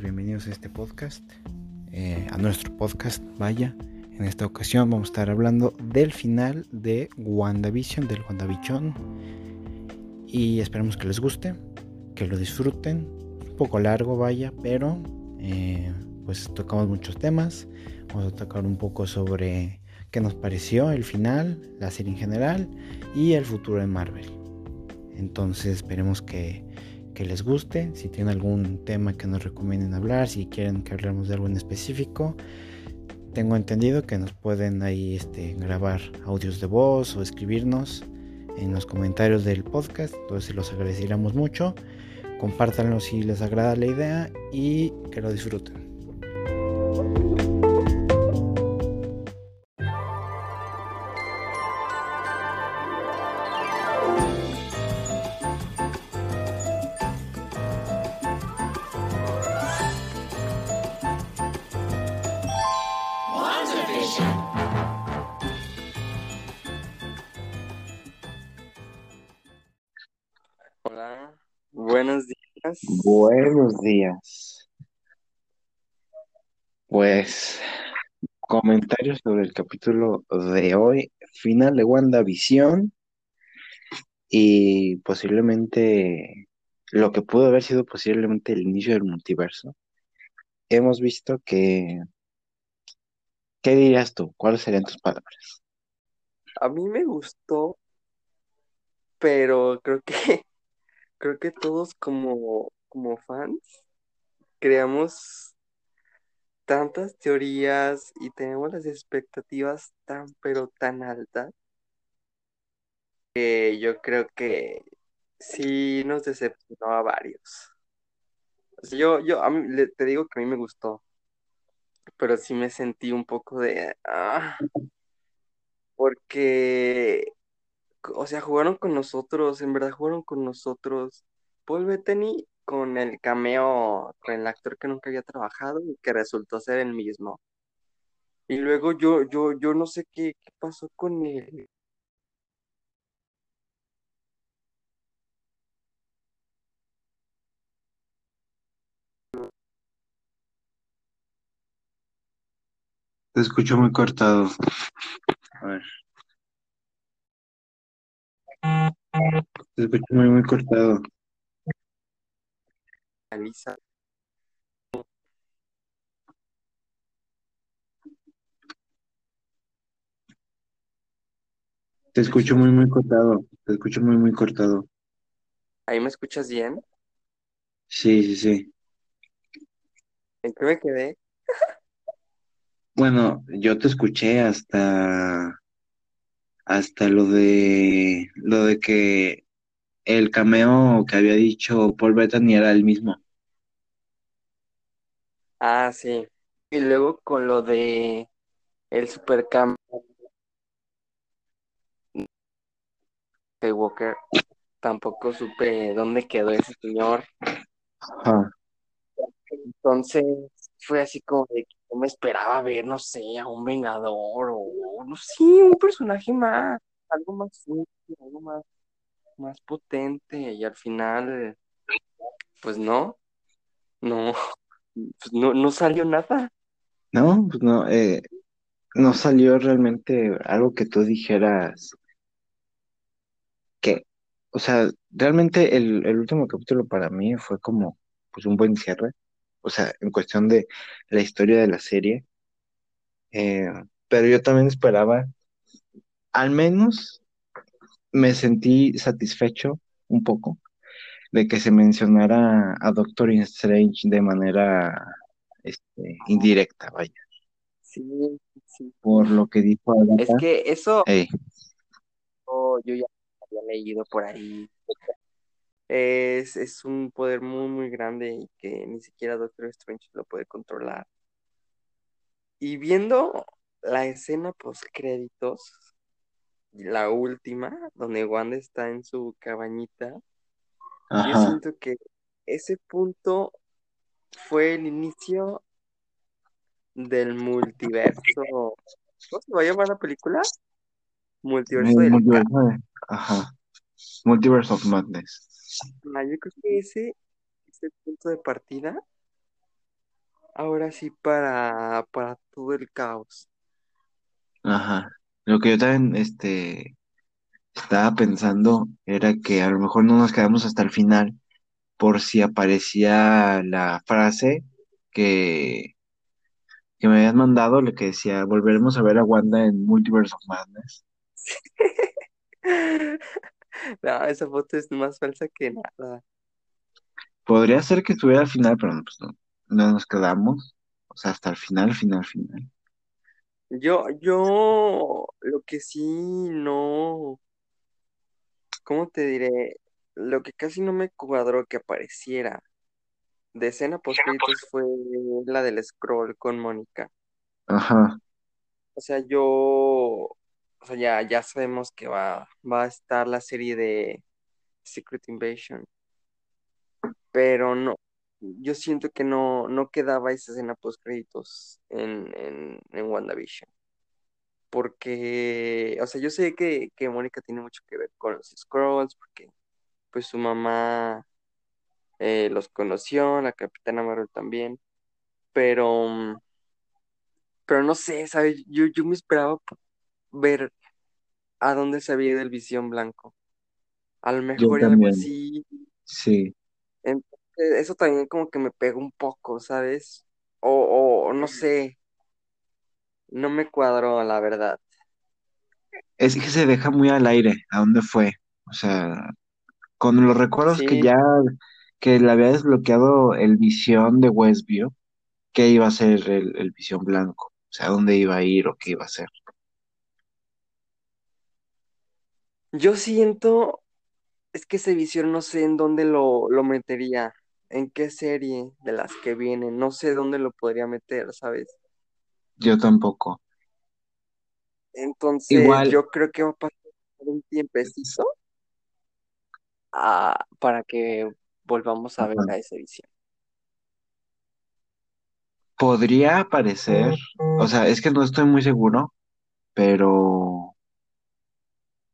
bienvenidos a este podcast, eh, a nuestro podcast, vaya. En esta ocasión vamos a estar hablando del final de WandaVision, del WandaVision. Y esperamos que les guste, que lo disfruten. Un poco largo, vaya, pero eh, pues tocamos muchos temas. Vamos a tocar un poco sobre qué nos pareció el final, la serie en general y el futuro de Marvel. Entonces esperemos que que les guste, si tienen algún tema que nos recomienden hablar, si quieren que hablemos de algo en específico. Tengo entendido que nos pueden ahí este, grabar audios de voz o escribirnos en los comentarios del podcast, entonces los agradeceríamos mucho. Compártanlo si les agrada la idea y que lo disfruten. Pues comentarios sobre el capítulo de hoy, final de WandaVision y posiblemente lo que pudo haber sido posiblemente el inicio del multiverso. Hemos visto que... ¿Qué dirías tú? ¿Cuáles serían tus palabras? A mí me gustó, pero creo que creo que todos como, como fans creamos tantas teorías y tenemos las expectativas tan, pero tan altas que yo creo que sí nos decepcionó a varios. yo, yo te digo que a mí me gustó, pero sí me sentí un poco de... Ah, porque o sea, jugaron con nosotros, en verdad jugaron con nosotros. Paul Bettany con el cameo con el actor que nunca había trabajado y que resultó ser el mismo. Y luego yo, yo, yo no sé qué, qué pasó con él. Te escucho muy cortado. A ver. Te escucho muy, muy cortado. Te escucho muy, muy cortado. Te escucho muy, muy cortado. ¿Ahí me escuchas bien? Sí, sí, sí. ¿En qué me quedé? Bueno, yo te escuché hasta hasta lo de lo de que el cameo que había dicho Paul Bettany era el mismo. Ah, sí. Y luego con lo de el supercam de Walker, tampoco supe dónde quedó ese señor. Entonces fue así como de que yo me esperaba ver, no sé, a un Vengador o no sé, un personaje más, algo más fuerte, algo más, más potente. Y al final, pues no, no, pues no, no salió nada. No, pues no, eh, no salió realmente algo que tú dijeras que, o sea, realmente el, el último capítulo para mí fue como pues un buen cierre, o sea, en cuestión de la historia de la serie, eh, pero yo también esperaba, al menos me sentí satisfecho un poco de que se mencionara a Doctor Strange de manera este, indirecta, vaya. Sí, sí. Por lo que dijo Es que eso yo ya había leído por ahí. Es, es un poder muy, muy grande y que ni siquiera Doctor Strange lo puede controlar. Y viendo la escena post créditos, la última, donde Wanda está en su cabañita, yo siento que ese punto fue el inicio del multiverso. ¿Cómo se va a llamar la película? Multiverso del multiverso Ajá. Multiverse of Madness. Ah, yo creo que ese, ese punto de partida ahora sí para, para todo el caos. Ajá. Lo que yo también, este, estaba pensando era que a lo mejor no nos quedamos hasta el final por si aparecía la frase que, que me habían mandado, lo que decía, volveremos a ver a Wanda en Multiverse of Madness. No, esa foto es más falsa que nada. Podría ser que estuviera al final, pero no, pues no, no nos quedamos. O sea, hasta el final, final, final. Yo, yo, lo que sí no, ¿cómo te diré? Lo que casi no me cuadró que apareciera de escena post fue la del scroll con Mónica. Ajá. O sea, yo, o sea, ya, ya sabemos que va, va a estar la serie de Secret Invasion, pero no, yo siento que no, no quedaba esa escena post créditos en, en, en WandaVision. Porque, o sea, yo sé que, que Mónica tiene mucho que ver con los Scrolls, porque pues su mamá eh, los conoció, la Capitana Marvel también, pero, pero no sé, ¿sabes? Yo, yo me esperaba ver a dónde se había ido el Visión Blanco. A lo mejor algo así. Sí. Entonces, eso también como que me pegó un poco, ¿sabes? O, o no sé, no me cuadró, la verdad. Es que se deja muy al aire a dónde fue. O sea, con los recuerdos que ya, que le había desbloqueado el visión de Westview, ¿qué iba a ser el, el visión blanco? O sea, dónde iba a ir o qué iba a hacer. yo siento, es que ese Visión no sé en dónde lo, lo metería, en qué serie de las que vienen, no sé dónde lo podría meter, ¿sabes? Yo tampoco. Entonces, Igual, yo creo que va a pasar un tiempecito ah, para que volvamos a ver ajá, a ese Visión. podría aparecer, o sea, es que no estoy muy seguro, pero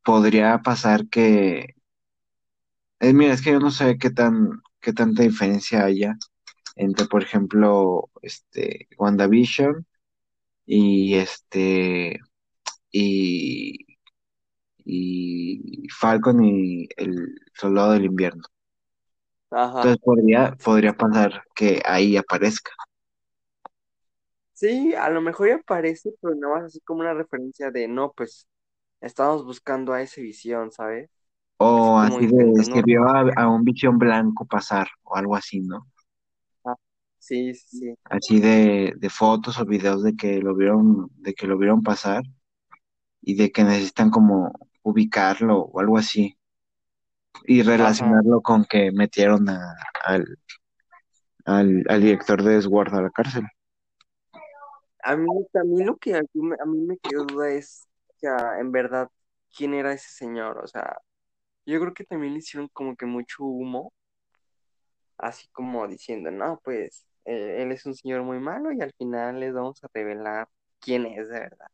podría pasar que, eh, mira, es que yo no sé qué tan, qué tanta diferencia haya entre, por ejemplo, este, WandaVision y este, y, y Falcon y el Soldado del Invierno. Ajá. Entonces podría, podría pasar que ahí aparezca. Sí, a lo mejor ya aparece, pero no más así como una referencia de, no, pues estamos buscando a ese Visión, ¿sabes? O así de que vio a, a un visión blanco pasar o algo así, ¿no? Ah, sí, sí, sí. Así de, de fotos o videos de que lo vieron, de que lo vieron pasar y de que necesitan como ubicarlo o algo así. Y Ajá. relacionarlo con que metieron a- al, al, al director de Sword a la cárcel. A mí también lo que a mí, me- a mí me quedó duda es, o sea, en verdad, ¿quién era ese señor? O sea, yo creo que también le hicieron como que mucho humo, así como diciendo, no, pues eh, él es un señor muy malo y al final les vamos a revelar quién es de verdad.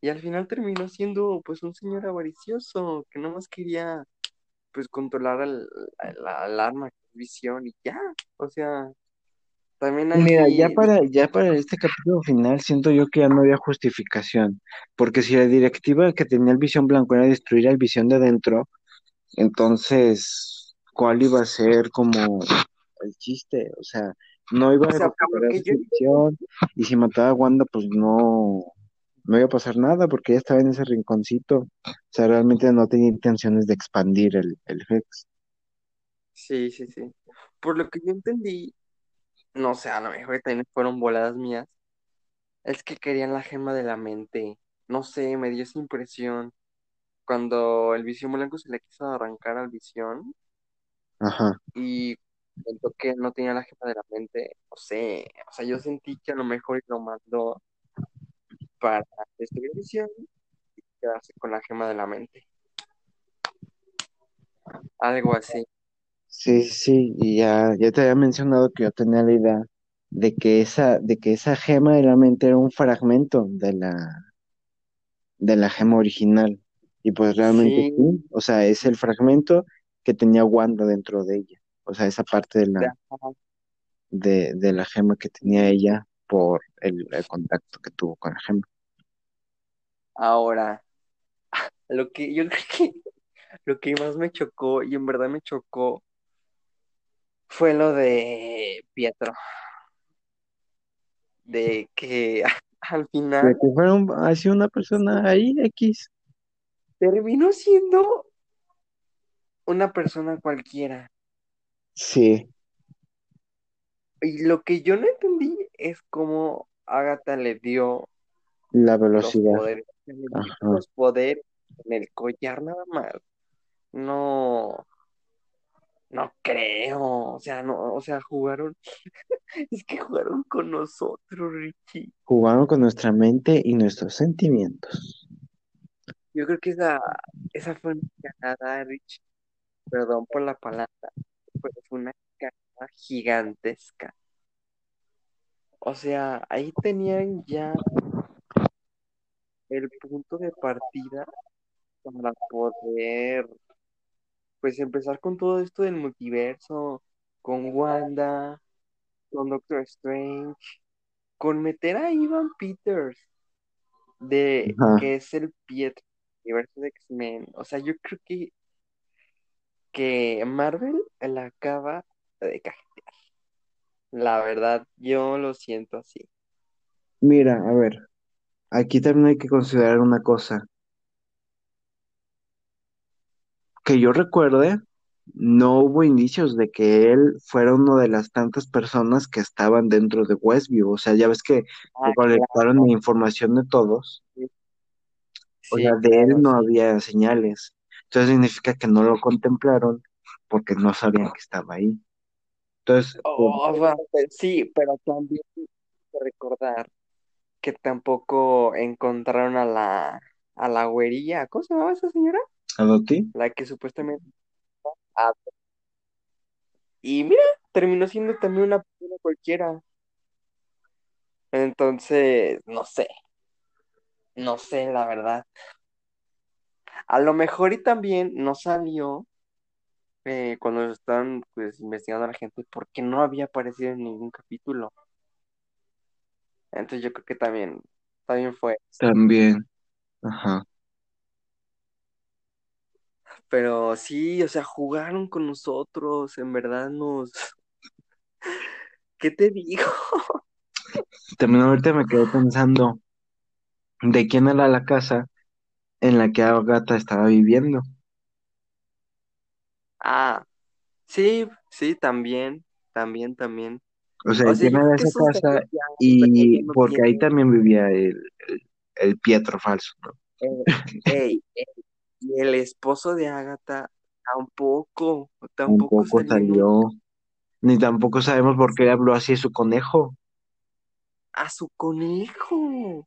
Y al final terminó siendo pues un señor avaricioso que nomás quería pues controlar al, al, al arma, visión y ya. O sea, también Mira, ya para, ya para este capítulo final siento yo que ya no había justificación, porque si la directiva que tenía el Visión Blanco era destruir al Visión de adentro, entonces, ¿cuál iba a ser como el chiste? O sea, no iba o a sea, recuperar su y si mataba a Wanda, pues no, no iba a pasar nada, porque ella estaba en ese rinconcito. O sea, realmente no tenía intenciones de expandir el, el Hex. sí, sí, sí. Por lo que yo entendí, no sé, a lo mejor también fueron voladas mías, es que querían la gema de la mente. No sé, me dio esa impresión. Cuando el visión blanco se le quiso arrancar al visión Ajá. y comentó que no tenía la gema de la mente, no sé, o sea, yo sentí que a lo mejor lo mandó para destruir visión y quedarse con la gema de la mente. Algo así. Sí, sí, y ya, ya te había mencionado que yo tenía la idea de que esa, de que esa gema de la mente era un fragmento de la, de la gema original. Y pues realmente Sí, sí, o sea, es el fragmento que tenía Wanda dentro de ella. O sea, esa parte de de- la, de, de la gema que tenía ella por el, el contacto que tuvo con la gema. Ahora, lo que yo creo que lo que más me chocó, y en verdad me chocó, fue lo de Pietro. De que al De final que fuera un- así una persona ahí, X. terminó siendo una persona cualquiera. Sí, Y lo que yo no entendí es cómo Agatha le dio la los velocidad. poderes. Dio Ajá. los poderes en el collar nada más. No, no creo. O sea, no, o sea, jugaron. Es que jugaron con nosotros, Richie. Jugaron con nuestra mente y nuestros sentimientos. Yo creo que esa, esa fue una cagada, Richie. Perdón por la palabra, pero fue una cagada gigantesca. O sea, ahí tenían ya el punto de partida para poder, pues, empezar con todo esto del multiverso, con Wanda, con Doctor Strange, con meter a Ivan Peters, de Ajá. que es el Pietro universo de X-Men. O sea, yo creo que, que Marvel la acaba de cajetear. La verdad, yo lo siento así. Mira, a ver, aquí también hay que considerar una cosa. Que yo recuerde, no hubo indicios de que él fuera una de las tantas personas que estaban dentro de Westview. O sea, ya ves que Ah, recolectaron la información de todos. O sea, de él no había señales. Entonces significa que no lo contemplaron porque no sabían que estaba ahí. Entonces, Oh, va, pero sí, pero también hay que recordar que tampoco encontraron a la, a la güerilla. ¿Cómo se llamaba esa señora? ¿a Doti? La que supuestamente... Y mira, terminó siendo también una persona cualquiera. Entonces, no sé, no sé, la verdad. A lo mejor y también no salió eh, cuando estaban pues, investigando a la gente porque no había aparecido en ningún capítulo. Entonces yo creo que también, también fue. También. Ajá. Pero sí, o sea, jugaron con nosotros, en verdad nos... ¿Qué te digo? También ahorita me quedé pensando de quién era la casa en la que Agatha estaba viviendo. Ah, sí, sí, también, también, también. O sea, O sea, quién era esa casa ya, y no porque ahí también vivía el, el, el Pietro falso, ¿no? eh, y el esposo de Ágata tampoco, tampoco Tampoco salió salió, ni tampoco sabemos por qué habló así de su conejo. a su conejo.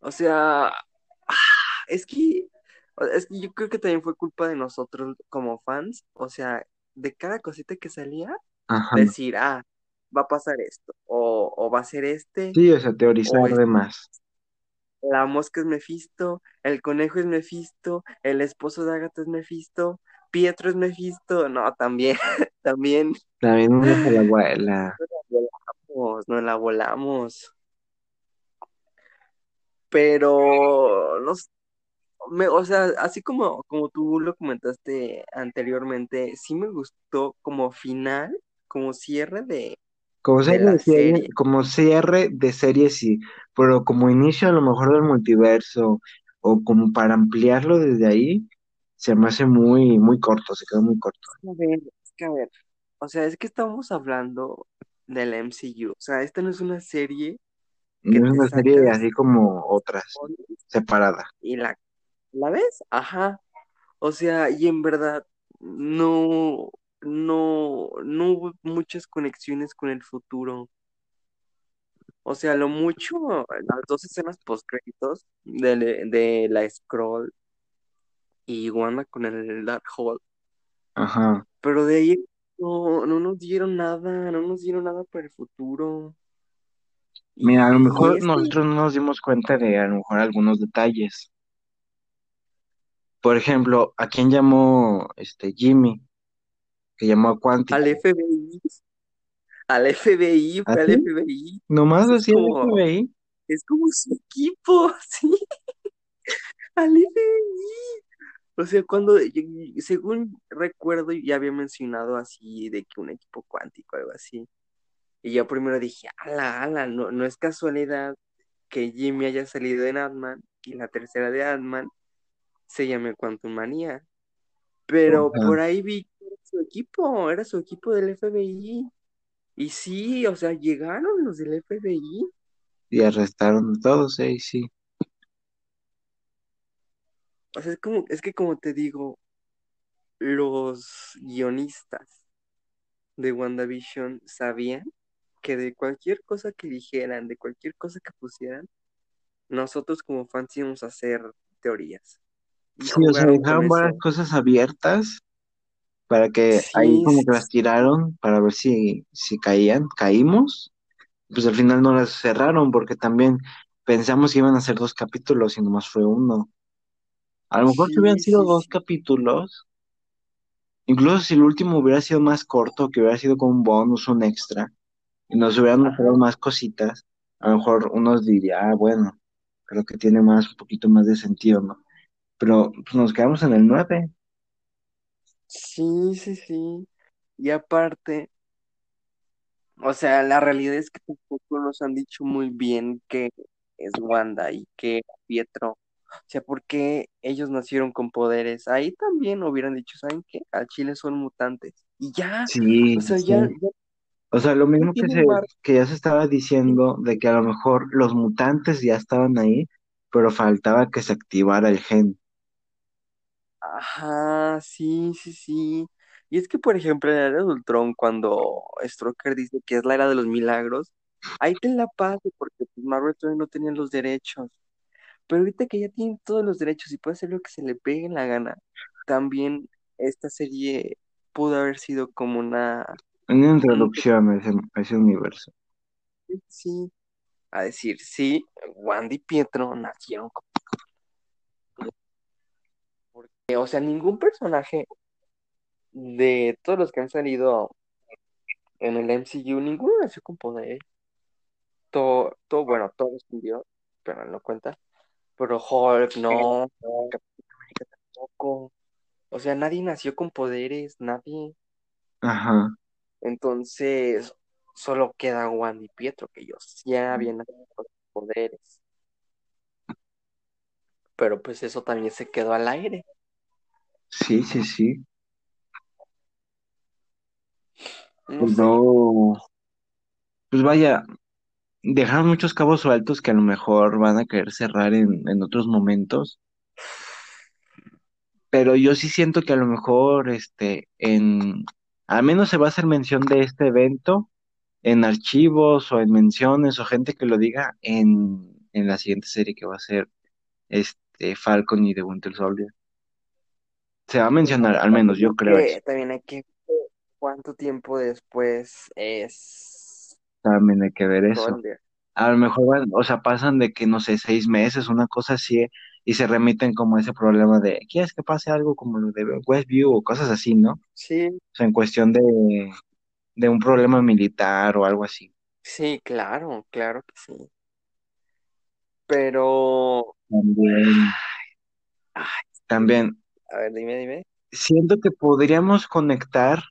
O sea, es que, es que yo creo que también fue culpa de nosotros como fans. O sea, de cada cosita que salía, Ajá. decir, ah, va a pasar esto, o, o va a ser este, Sí, o sea, teorizar o de más. la mosca es Mephisto, el conejo es Mephisto, el esposo de Agatha es Mephisto, Pietro es Mephisto. No, también, también También una se la abuela. volamos, nos la volamos. Pero, no me- o sea, así como, como tú lo comentaste anteriormente, sí me gustó como final, como cierre de, Como cierre de serie, serie. como cierre de serie sí, pero como inicio a lo mejor del multiverso o como para ampliarlo desde ahí, se me hace muy, muy corto, se quedó muy corto. A ver, es que a ver, o sea, es que estamos hablando del MCU, o sea, esta no es una serie que No es una serie así como otras, separada. y la, ¿la ves? Ajá. O sea, y en verdad no, no, no hubo muchas conexiones con el futuro. O sea, lo mucho, las dos escenas post créditos de, de la Scroll y Wanda con el Darkhold, Ajá. pero de ahí no, no nos dieron nada, no nos dieron nada para el futuro. Mira, a lo mejor nosotros no nos dimos cuenta de a lo mejor algunos detalles. Por ejemplo, ¿a quién llamó este Jimmy? Que llamó a Quantic. al FBI, al FBI, fue ¿Ah, al sí? FBI. ¿Nomás el como, FBI? es como su equipo, sí, al FBI. O sea, cuando, según recuerdo, ya había mencionado así de que un equipo cuántico, algo así. Y yo primero dije, ala, ala, no, no es casualidad que Jimmy haya salido en Ant-Man y la tercera de Ant-Man se llame Quantum Manía. Pero por ahí vi que era su equipo, era su equipo del FBI. Y sí, o sea, llegaron los del FBI. Y arrestaron a todos, eh, sí. O sea, es como, es que como te digo, los guionistas de WandaVision sabían que de cualquier cosa que dijeran, de cualquier cosa que pusieran, nosotros como fans íbamos a hacer teorías. Y Sí, o sea, con dejaron varias cosas abiertas para que ahí como sí, que las tiraron para ver si, si caían, caímos. Pues al final no las cerraron porque también pensamos que iban a ser dos capítulos y nomás fue uno. A lo mejor si hubieran sido dos capítulos, incluso si el último hubiera sido más corto, que hubiera sido como un bonus, un extra, y nos hubieran mostrado más cositas, a lo mejor unos diría, ah, bueno, creo que tiene más, un poquito más de sentido, ¿no? Pero pues, nos quedamos en el nueve. Sí, sí, sí. Y aparte, o sea, la realidad es que tampoco nos han dicho muy bien que es Wanda y que Pietro. O sea, ¿por qué ellos nacieron con poderes? Ahí también hubieran dicho, ¿saben qué? Al Chile son mutantes. Y ya, Sí, o sea, sí. ya, ya O sea, lo mismo que se, que ya se estaba diciendo de que a lo mejor los mutantes ya estaban ahí, pero faltaba que se activara el gen. Ajá, sí, sí, sí. Y es que, por ejemplo, en la era de Ultron, cuando Strucker dice que es la era de los milagros, ahí te la pase porque pues, Marvel todavía no tenía los derechos. Pero ahorita que ya tienen todos los derechos y puede hacer lo que se le pegue en la gana, también esta serie pudo haber sido como una, Una un- introducción a ese, a ese universo. sí, a decir, sí, Wanda y Pietro nacieron como, porque, o sea, ningún personaje de todos los que han salido en el MCU, ninguno nació con poder. Todo, todo, bueno, todos murió, pero no cuenta. Pero Hulk, no, Capitán América tampoco. O sea, nadie nació con poderes, nadie. Ajá. Entonces, solo queda Wanda y Pietro, que ellos ya habían con poderes. Pero pues eso también se quedó al aire. Sí, sí, sí. No sé. Pero, pues vaya, dejaron muchos cabos sueltos que a lo mejor van a querer cerrar en, en otros momentos. Pero yo sí siento que a lo mejor, este, en, al menos se va a hacer mención de este evento en archivos o en menciones o gente que lo diga en, en la siguiente serie que va a ser este Falcon y The Winter Soldier. Se va a mencionar, al menos yo creo. Que también hay que ver cuánto tiempo después es También hay que ver eso. Soldier. A lo mejor, van- o sea, pasan de que, no sé, seis meses, una cosa así, y se remiten como a ese problema de, ¿quieres que pase algo como lo de Westview o cosas así, ¿no? Sí, O sea, en cuestión de, de un problema militar o algo así. sí, claro, claro que sí. Pero, También, ay, también, a ver, dime, dime. siento que podríamos conectar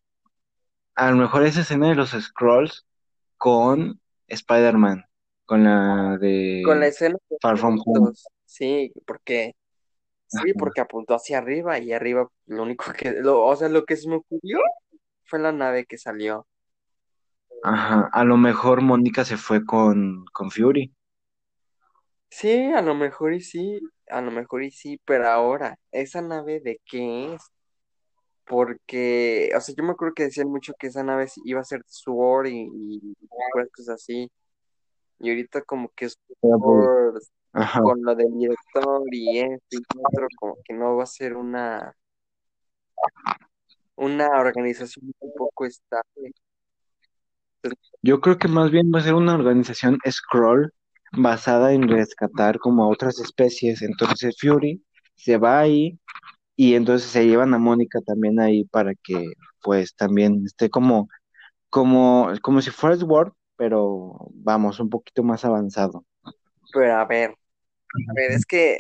a lo mejor esa escena de los Scrolls con Spider-Man, con la Con la de escena de Far From Home. Sí, porque sí, porque apuntó hacia arriba y arriba lo único que, lo, o sea, lo que se me ocurrió fue la nave que salió. Ajá, a lo mejor Mónica se fue con, con Fury. Sí, a lo mejor y sí, a lo mejor y sí, pero ahora, ¿esa nave de qué es? Porque, o sea, yo me acuerdo que decían mucho que esa nave iba a ser Sword y, y cosas así. Y ahorita como que Sword Ajá, con lo del director y esto y otro, como que no va a ser una, una organización un poco estable. yo creo que más bien va a ser una organización Scroll basada en rescatar como a otras especies. Entonces Fury se va ahí y entonces se llevan a Mónica también ahí para que pues también esté como como, como si fuera Word, pero vamos, un poquito más avanzado. Pero a ver, a ver, es que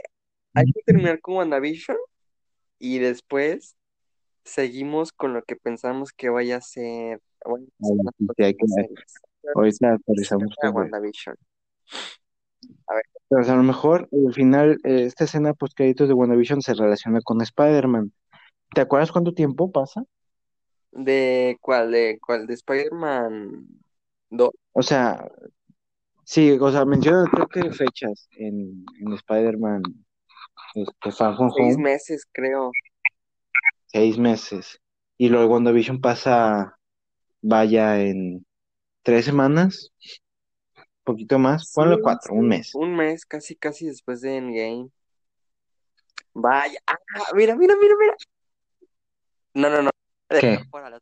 hay que terminar con WandaVision y después seguimos con lo que pensamos que vaya a ser. Bueno, Ahorita actualizamos WandaVision. A ver. Pero a lo mejor al final eh, esta escena post créditos de WandaVision se relaciona con Spider-Man. ¿Te acuerdas cuánto tiempo pasa? ¿De cuál? ¿De cuál? ¿De Spider-Man 2? O sea, sí, o sea, menciona creo que fechas en, en Spider-Man este, Far From Seis meses, creo. Seis meses. Y luego WandaVision pasa, vaya, en tres semanas, un poquito más, ponle cuatro, un mes. Un mes, casi, casi después de Endgame. Vaya, ah, mira, mira, mira, mira. No, no, no. ¿Qué? Para,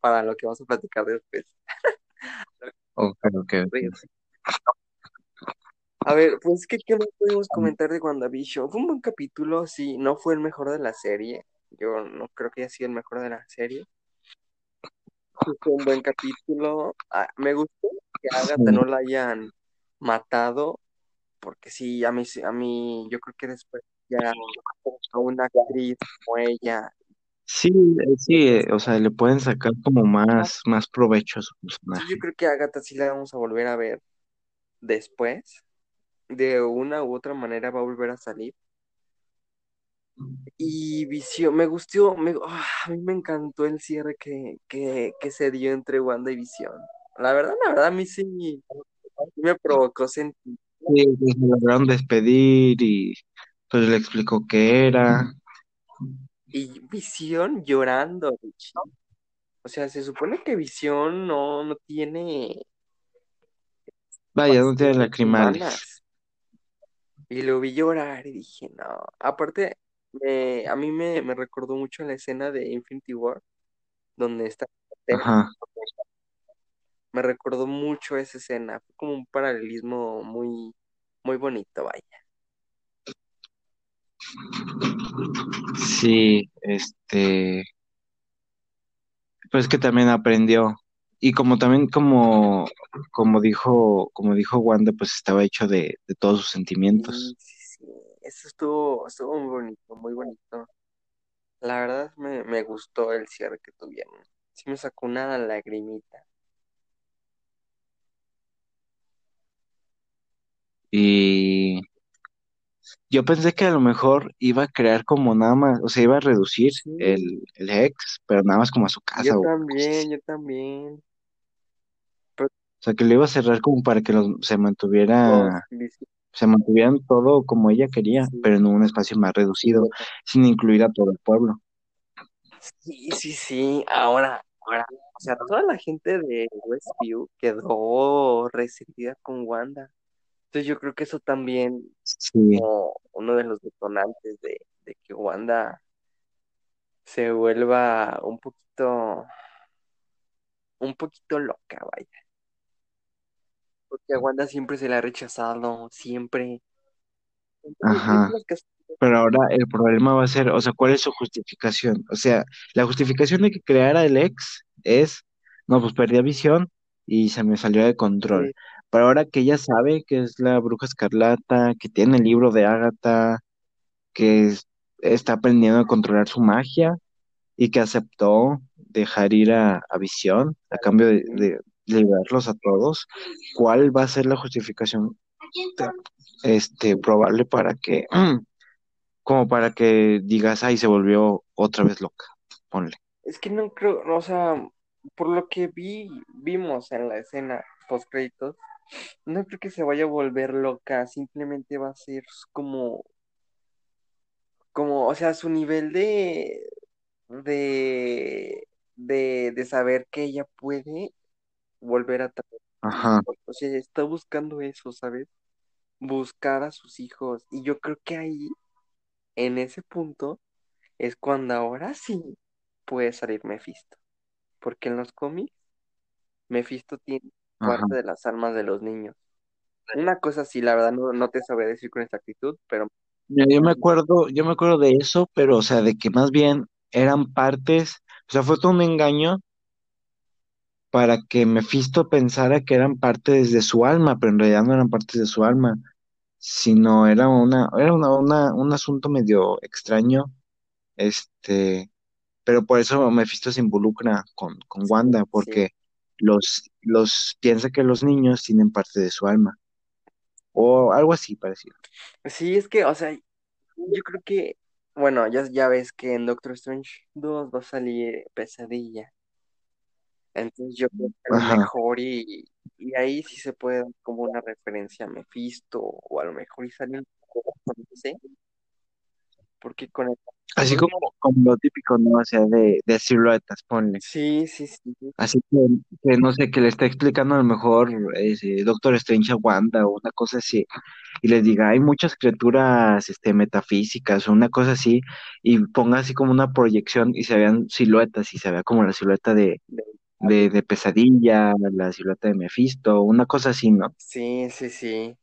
para lo que vamos a platicar después. ok, ok. A ver, pues, ¿qué, ¿qué más podemos comentar de WandaVision? Fue un buen capítulo, sí, no fue el mejor de la serie. Yo no creo que haya sido el mejor de la serie. Fue un buen capítulo. Ah, me gustó que Agatha no la hayan matado, porque sí, a mí, a mí, yo creo que después ya a una actriz como ella Sí, eh, sí, o sea, le pueden sacar como más, más provecho a su personaje. yo creo que a Agatha sí la vamos a volver a ver después. De una u otra manera va a volver a salir. Y Visión, me gustó, me, ah, a mí me encantó el cierre que, que, que se dio entre Wanda y Visión. La verdad, la verdad, a mí sí me provocó sentir. Sí, pues, se lograron despedir y pues le explicó qué era. Y Visión llorando, O sea, se supone que Visión no, no tiene. Vaya, no tiene lacrimales. Y lo vi llorar y dije, no. Aparte, a mí me, me recordó mucho la escena de Infinity War, donde está. Ajá. Me recordó mucho esa escena. Fue como un paralelismo muy, muy bonito, vaya. Sí, este, pues que también aprendió. Y como también, como, como dijo, como dijo Wanda, pues estaba hecho de, todos sus sentimientos. Sí, sí, Eso estuvo, estuvo muy bonito, muy bonito. La verdad me, me gustó el cierre que tuvieron. Sí me sacó una lagrimita. Y yo pensé que a lo mejor iba a crear como nada más, o sea, iba a reducir el, el Hex, pero nada más como a su casa. Yo también, yo también. O sea, que le iba a cerrar como para que los, se mantuviera, se mantuvieran todo como ella quería, pero en un espacio más reducido, sin incluir a todo el pueblo. Sí, sí, sí. Ahora, ahora, o sea, toda la gente de Westview quedó resentida con Wanda. Entonces yo creo que eso también como uno de los detonantes de, que Wanda se vuelva un poquito, un poquito loca, vaya. Porque a Wanda siempre se le ha rechazado, siempre. Ajá. Pero ahora el problema va a ser, o sea, ¿cuál es su justificación? O sea, la justificación de que creara el ex es, no, pues perdí visión y se me salió de control. Pero ahora que ella sabe que es la bruja escarlata, que tiene el libro de Ágata, que está aprendiendo a controlar su magia y que aceptó dejar ir a, Visión a cambio de, liberarlos a todos, ¿cuál va a ser la justificación este probable para que como para que digas, ay, se volvió otra vez loca? Ponle. Es que no creo, o sea, por lo que vi, vimos en la escena post créditos, no creo que se vaya a volver loca, simplemente va a ser como, como, o sea, su nivel de, de, de, saber que ella puede volver a traer. Ajá. O sea, está buscando eso, ¿sabes? Buscar a sus hijos. Y yo creo que ahí, en ese punto, es cuando ahora sí puede salir Mephisto. Porque en los cómics, Mephisto tiene parte de las almas de los niños. Una cosa sí, la verdad no, no te sabía decir con exactitud, pero... Yo me acuerdo, yo me acuerdo de eso, pero o sea, de que más bien eran partes, o sea, fue todo un engaño para que Mephisto pensara que eran partes de su alma, pero en realidad no eran partes de su alma, sino era una, era una, una- un asunto medio extraño, este, pero por eso Mephisto se involucra con, con Wanda, sí. porque los, los piensa que los niños tienen parte de su alma, o algo así parecido. Sí, es que, o sea, yo creo que, bueno, ya, ya ves que en Doctor Strange 2 va a salir Pesadilla. Entonces yo creo que a lo mejor y, y ahí sí se puede dar como una referencia a Mephisto, o a lo mejor y sale un poco, no sé, porque con el... Así como, como lo típico, ¿no? O sea, de, de siluetas, ponle. Sí, sí, sí. Así que, que no sé, que le está explicando a lo mejor ese Doctor Strange a Wanda o una cosa así, y les diga, hay muchas criaturas este, metafísicas o una cosa así, y ponga así como una proyección y se vean siluetas, y se vea como la silueta de, de, de Pesadilla, la silueta de Mephisto, una cosa así, ¿no? Sí, sí, sí.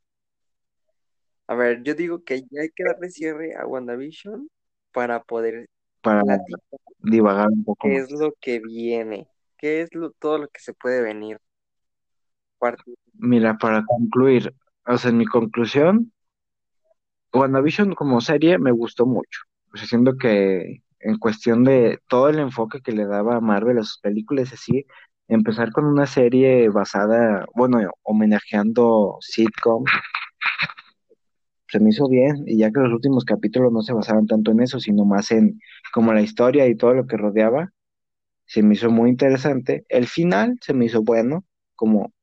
A ver, yo digo que ya hay que darle cierre a WandaVision para poder Para platicar divagar un poco qué más. es lo que viene, qué es lo, todo lo que se puede venir. Parte- Mira, para concluir, o sea, en mi conclusión, WandaVision como serie me gustó mucho. O sea, siento que en cuestión de todo el enfoque que le daba Marvel a sus películas, así, empezar con una serie basada, bueno, homenajeando sitcom, se me hizo bien, y ya que los últimos capítulos no se basaban tanto en eso, sino más en como la historia y todo lo que rodeaba, se me hizo muy interesante. El final se me hizo bueno, como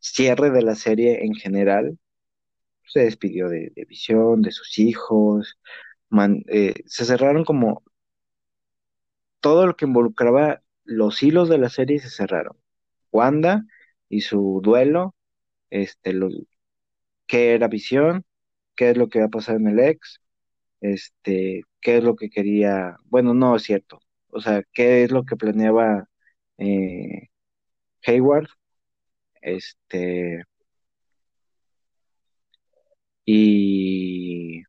cierre de la serie en general. Se despidió de, Visión, de sus hijos, eh, se cerraron como todo lo que involucraba los hilos de la serie se cerraron. Wanda y su duelo, este, lo, qué era Visión, qué es lo que va a pasar en el ex, este, qué es lo que quería, bueno, no es cierto, o sea, qué es lo que planeaba eh, Hayward, este, y,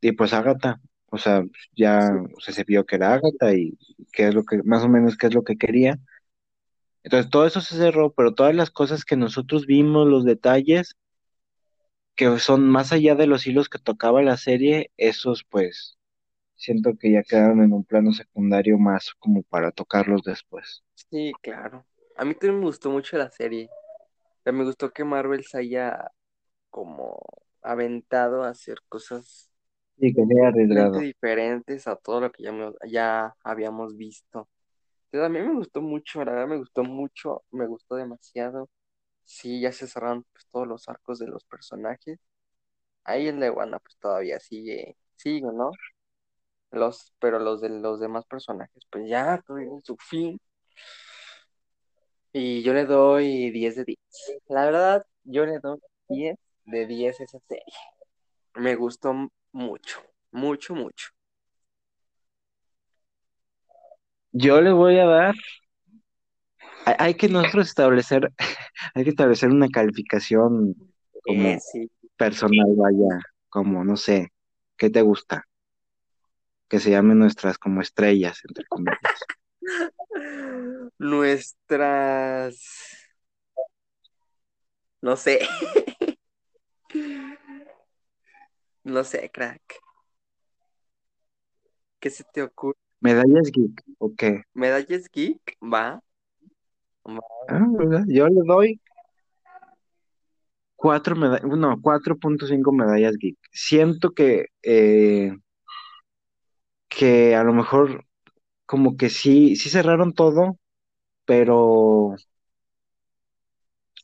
y pues Agatha, o sea, ya Sí, o sea, se vio que era Agatha y qué es lo que, más o menos qué es lo que quería. Entonces todo eso se cerró, pero todas las cosas que nosotros vimos, los detalles, que son más allá de los hilos que tocaba la serie, esos pues siento que ya quedaron en un plano secundario más como para tocarlos después. sí, claro. A mí también me gustó mucho la serie. O sea, me gustó que Marvel se haya como aventado a hacer cosas Sí, que sea arriesgado. diferentes a todo lo que ya, me- ya habíamos visto. Entonces, a mí me gustó mucho, la verdad me gustó mucho, me gustó demasiado. Sí, ya se cerraron pues, todos los arcos de los personajes. Ahí de Wanda pues todavía sigue, sigue, ¿no? Los, pero los de los demás personajes pues ya tuvieron su fin. Y yo le doy 10 de 10. La verdad, yo le doy 10 de 10 a esa serie. Me gustó mucho, mucho, mucho. Yo le voy a dar, hay, que nosotros establecer, hay que establecer una calificación Eh, como sí. personal, vaya, como no sé, ¿qué te gusta? Que se llamen nuestras como estrellas, entre comillas. Nuestras, no sé, no sé, crack. ¿Qué se te ocurre? Medallas geek, ¿o qué? ¿Medallas geek? Va, va. Ah, ¿verdad? Yo le doy cuatro medallas, no, 4.5 medallas geek. Siento que, eh, que a lo mejor como que sí, sí cerraron todo, pero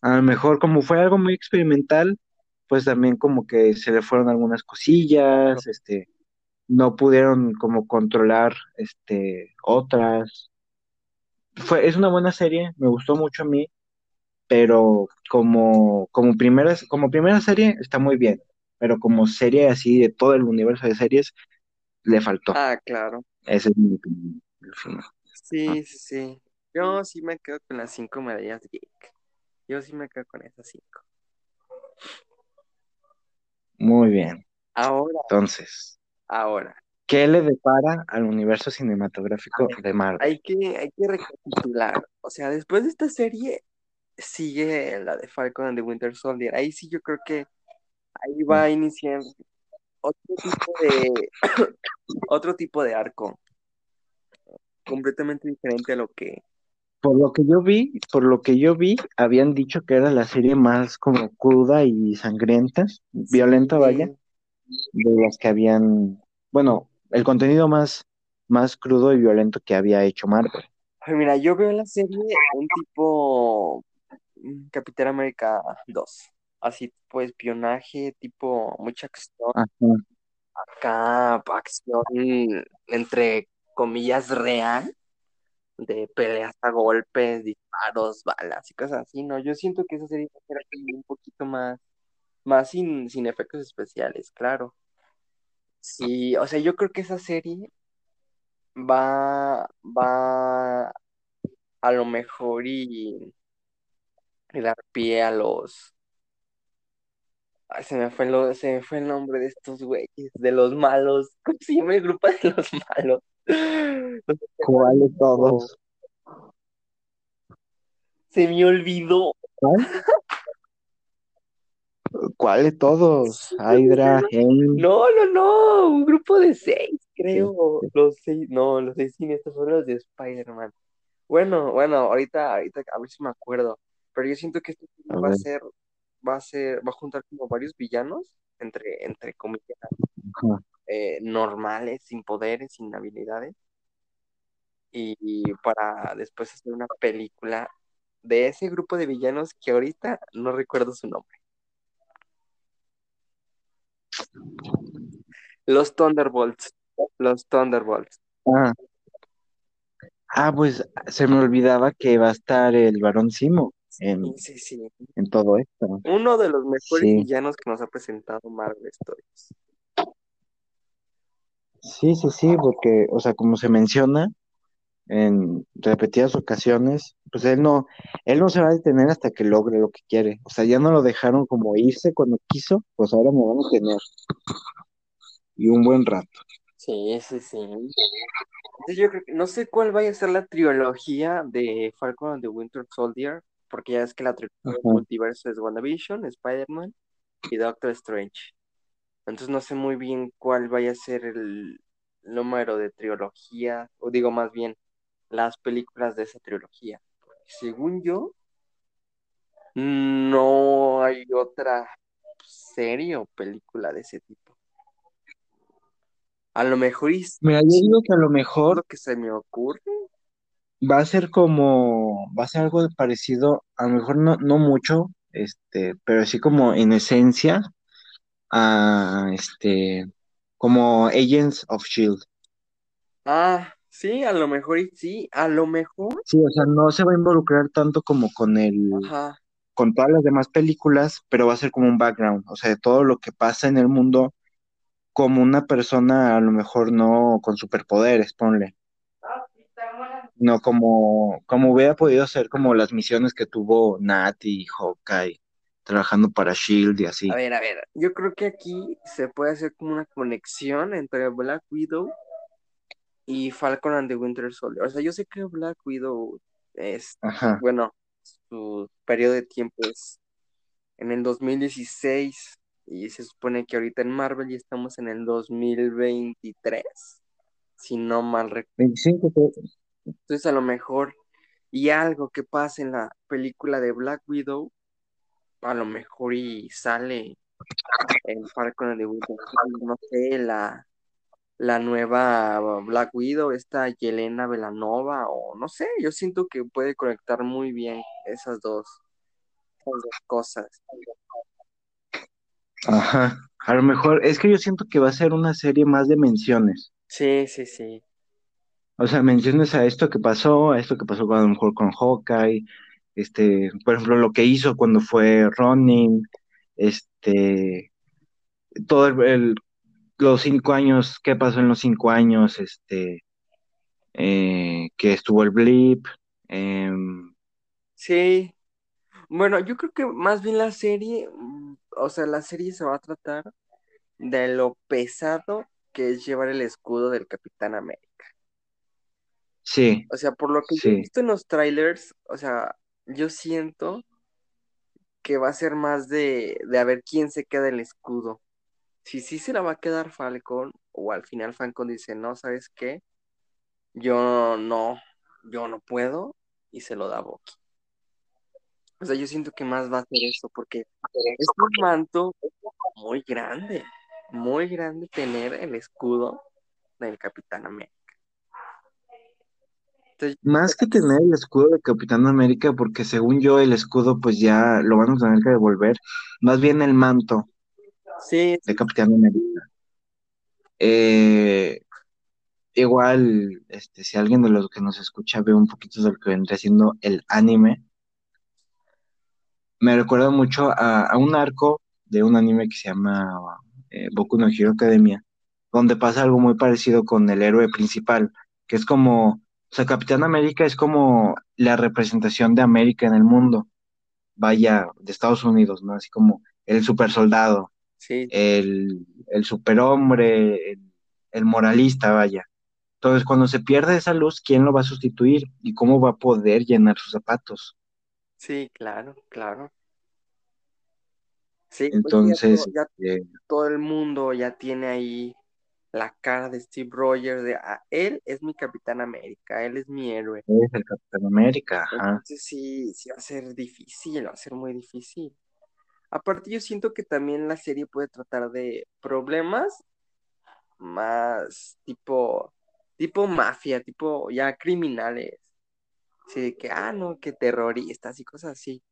a lo mejor como fue algo muy experimental, pues también como que se le fueron algunas cosillas, este, no pudieron como controlar, este, otras. Fue, es una buena serie, me gustó mucho a mí, pero como, como primera, como primera serie está muy bien, pero como serie así de todo el universo de series, le faltó. Ah, claro. Ese es mi opinión. Sí, sí, sí. Yo sí me quedo con las cinco medallas geek. Yo sí me quedo con esas cinco. Muy bien. Ahora, Entonces, ahora. ¿Qué le depara al universo cinematográfico de Marvel? Hay que, hay que recapitular. O sea, después de esta serie sigue la de Falcon and the Winter Soldier. Ahí sí yo creo que ahí va a iniciar otro tipo de otro tipo de arco completamente diferente a lo que por lo que yo vi, por lo que yo vi, habían dicho que era la serie más como cruda y sangrienta, violenta, vaya, de las que habían, bueno, el contenido más, más crudo y violento que había hecho Marvel. mira, yo veo en la serie un tipo mm, Capitán América 2, así tipo espionaje, tipo mucha acción. Acá, acción entre comillas real, de peleas a golpes, disparos, balas y cosas así, ¿no? Yo siento que esa serie era un poquito más, más sin, sin efectos especiales, claro. Sí, o sea, yo creo que esa serie va, va a lo mejor y, dar pie a los Ay, se me fue el, se me fue el nombre de estos güeyes, de los malos. ¿Cómo se llama el grupo de los malos? ¿Cuáles todos? Se me olvidó. ¿Cuál? ¿Cuáles todos? Hydra, No, no, no, un grupo de seis, creo. Los seis, no, los seis estos fueron los de Spider-Man. Bueno, bueno, ahorita, ahorita a ver si me acuerdo. Pero yo siento que esto va a ser, va a ser, va a juntar como varios villanos, entre, entre comillas, eh, normales, sin poderes, sin habilidades. Y, para después hacer una película de ese grupo de villanos que ahorita no recuerdo su nombre. Los Thunderbolts. Los Thunderbolts. Ah. ah. pues se me olvidaba que va a estar el varón Simo en, en todo esto. Uno de los mejores villanos que nos ha presentado Marvel Stories. Sí, sí, sí, porque, o sea, como se menciona en repetidas ocasiones, pues él no, él no se va a detener hasta que logre lo que quiere. O sea, ya no lo dejaron como irse cuando quiso, pues ahora me van a tener. Y un buen rato. Sí, sí, sí. Entonces yo creo que no sé cuál vaya a ser la trilogía de Falcon and the Winter Soldier, porque ya es que la trilogía del multiverso es WandaVision, Spider-Man y Doctor Strange. Entonces no sé muy bien cuál vaya a ser el número de trilogía, o digo más bien, las películas de esa trilogía. Según yo, no hay otra serie o película de ese tipo. A lo mejor. Me ha digo que a lo mejor. Lo que se me ocurre. Va a ser como. Va a ser algo parecido. A lo mejor no, no mucho. Este. Pero sí como en esencia a este como Agents of Shield. Ah, sí, a lo mejor sí, a lo mejor. Sí, o sea, no se va a involucrar tanto como con el con todas las demás películas, pero va a ser como un background, o sea, de todo lo que pasa en el mundo como una persona a lo mejor no con superpoderes, ponle. No como como hubiera podido ser como las misiones que tuvo Nat y Hawkeye trabajando para Shield y así. A ver, a ver, yo creo que aquí se puede hacer como una conexión entre Black Widow y Falcon and the Winter Soldier. O sea, yo sé que Black Widow es, bueno, su periodo de tiempo es en el 2016 y se supone que ahorita en Marvel ya estamos en el 2023, si no mal recuerdo. 25. Entonces a lo mejor y algo que pasa en la película de Black Widow a lo mejor y sale en Falcon de Winter no sé, la, la nueva Black Widow, esta Yelena Velanova, o no sé, yo siento que puede conectar muy bien esas dos, esas dos cosas. Ajá, a lo mejor, es que yo siento que va a ser una serie más de menciones. Sí, sí, sí. O sea, menciones a esto que pasó, a esto que pasó a lo mejor con Hawkeye, este, por ejemplo, lo que hizo cuando fue running, este, todo el, los cinco años, qué pasó en los cinco años, este, eh, que estuvo el blip. Em, sí, bueno, yo creo que más bien la serie, o sea, la serie se va a tratar de lo pesado que es llevar el escudo del Capitán América. Sí. O sea, por lo que he visto en los trailers, o sea, yo siento que va a ser más de, de a ver quién se queda el escudo. Si sí se la va a quedar Falcon, o al final Falcon dice, no, ¿sabes qué? Yo no, yo no puedo, y se lo da a Bucky. O sea, yo siento que más va a ser eso, porque es un manto muy grande, muy grande tener el escudo del Capitán América. Más que tener el escudo del Capitán América, porque según yo el escudo pues ya lo van a tener que devolver, más bien el manto sí, de Capitán América. Eh, igual, este, si alguien de los que nos escucha ve un poquito de lo que vendría siendo el anime, me recuerda mucho a, un arco de un anime que se llama eh, Boku no Hero Academia, donde pasa algo muy parecido con el héroe principal, que es como, o sea, Capitán América es como la representación de América en el mundo, vaya, de Estados Unidos, ¿no? Así como el super soldado, el, el superhombre, el, el moralista, vaya. Entonces, cuando se pierde esa luz, ¿quién lo va a sustituir y cómo va a poder llenar sus zapatos? Sí, claro, claro. Sí, pues entonces ya, este todo, el mundo ya tiene ahí la cara de Steve Rogers, de ah, él es mi Capitán América, él es mi héroe. Es el Capitán América, ajá. Entonces sí, sí va a ser difícil, va a ser muy difícil. Aparte yo siento que también la serie puede tratar de problemas más tipo, tipo mafia, tipo ya criminales. Sí, de que, ah, no, que terroristas y cosas así.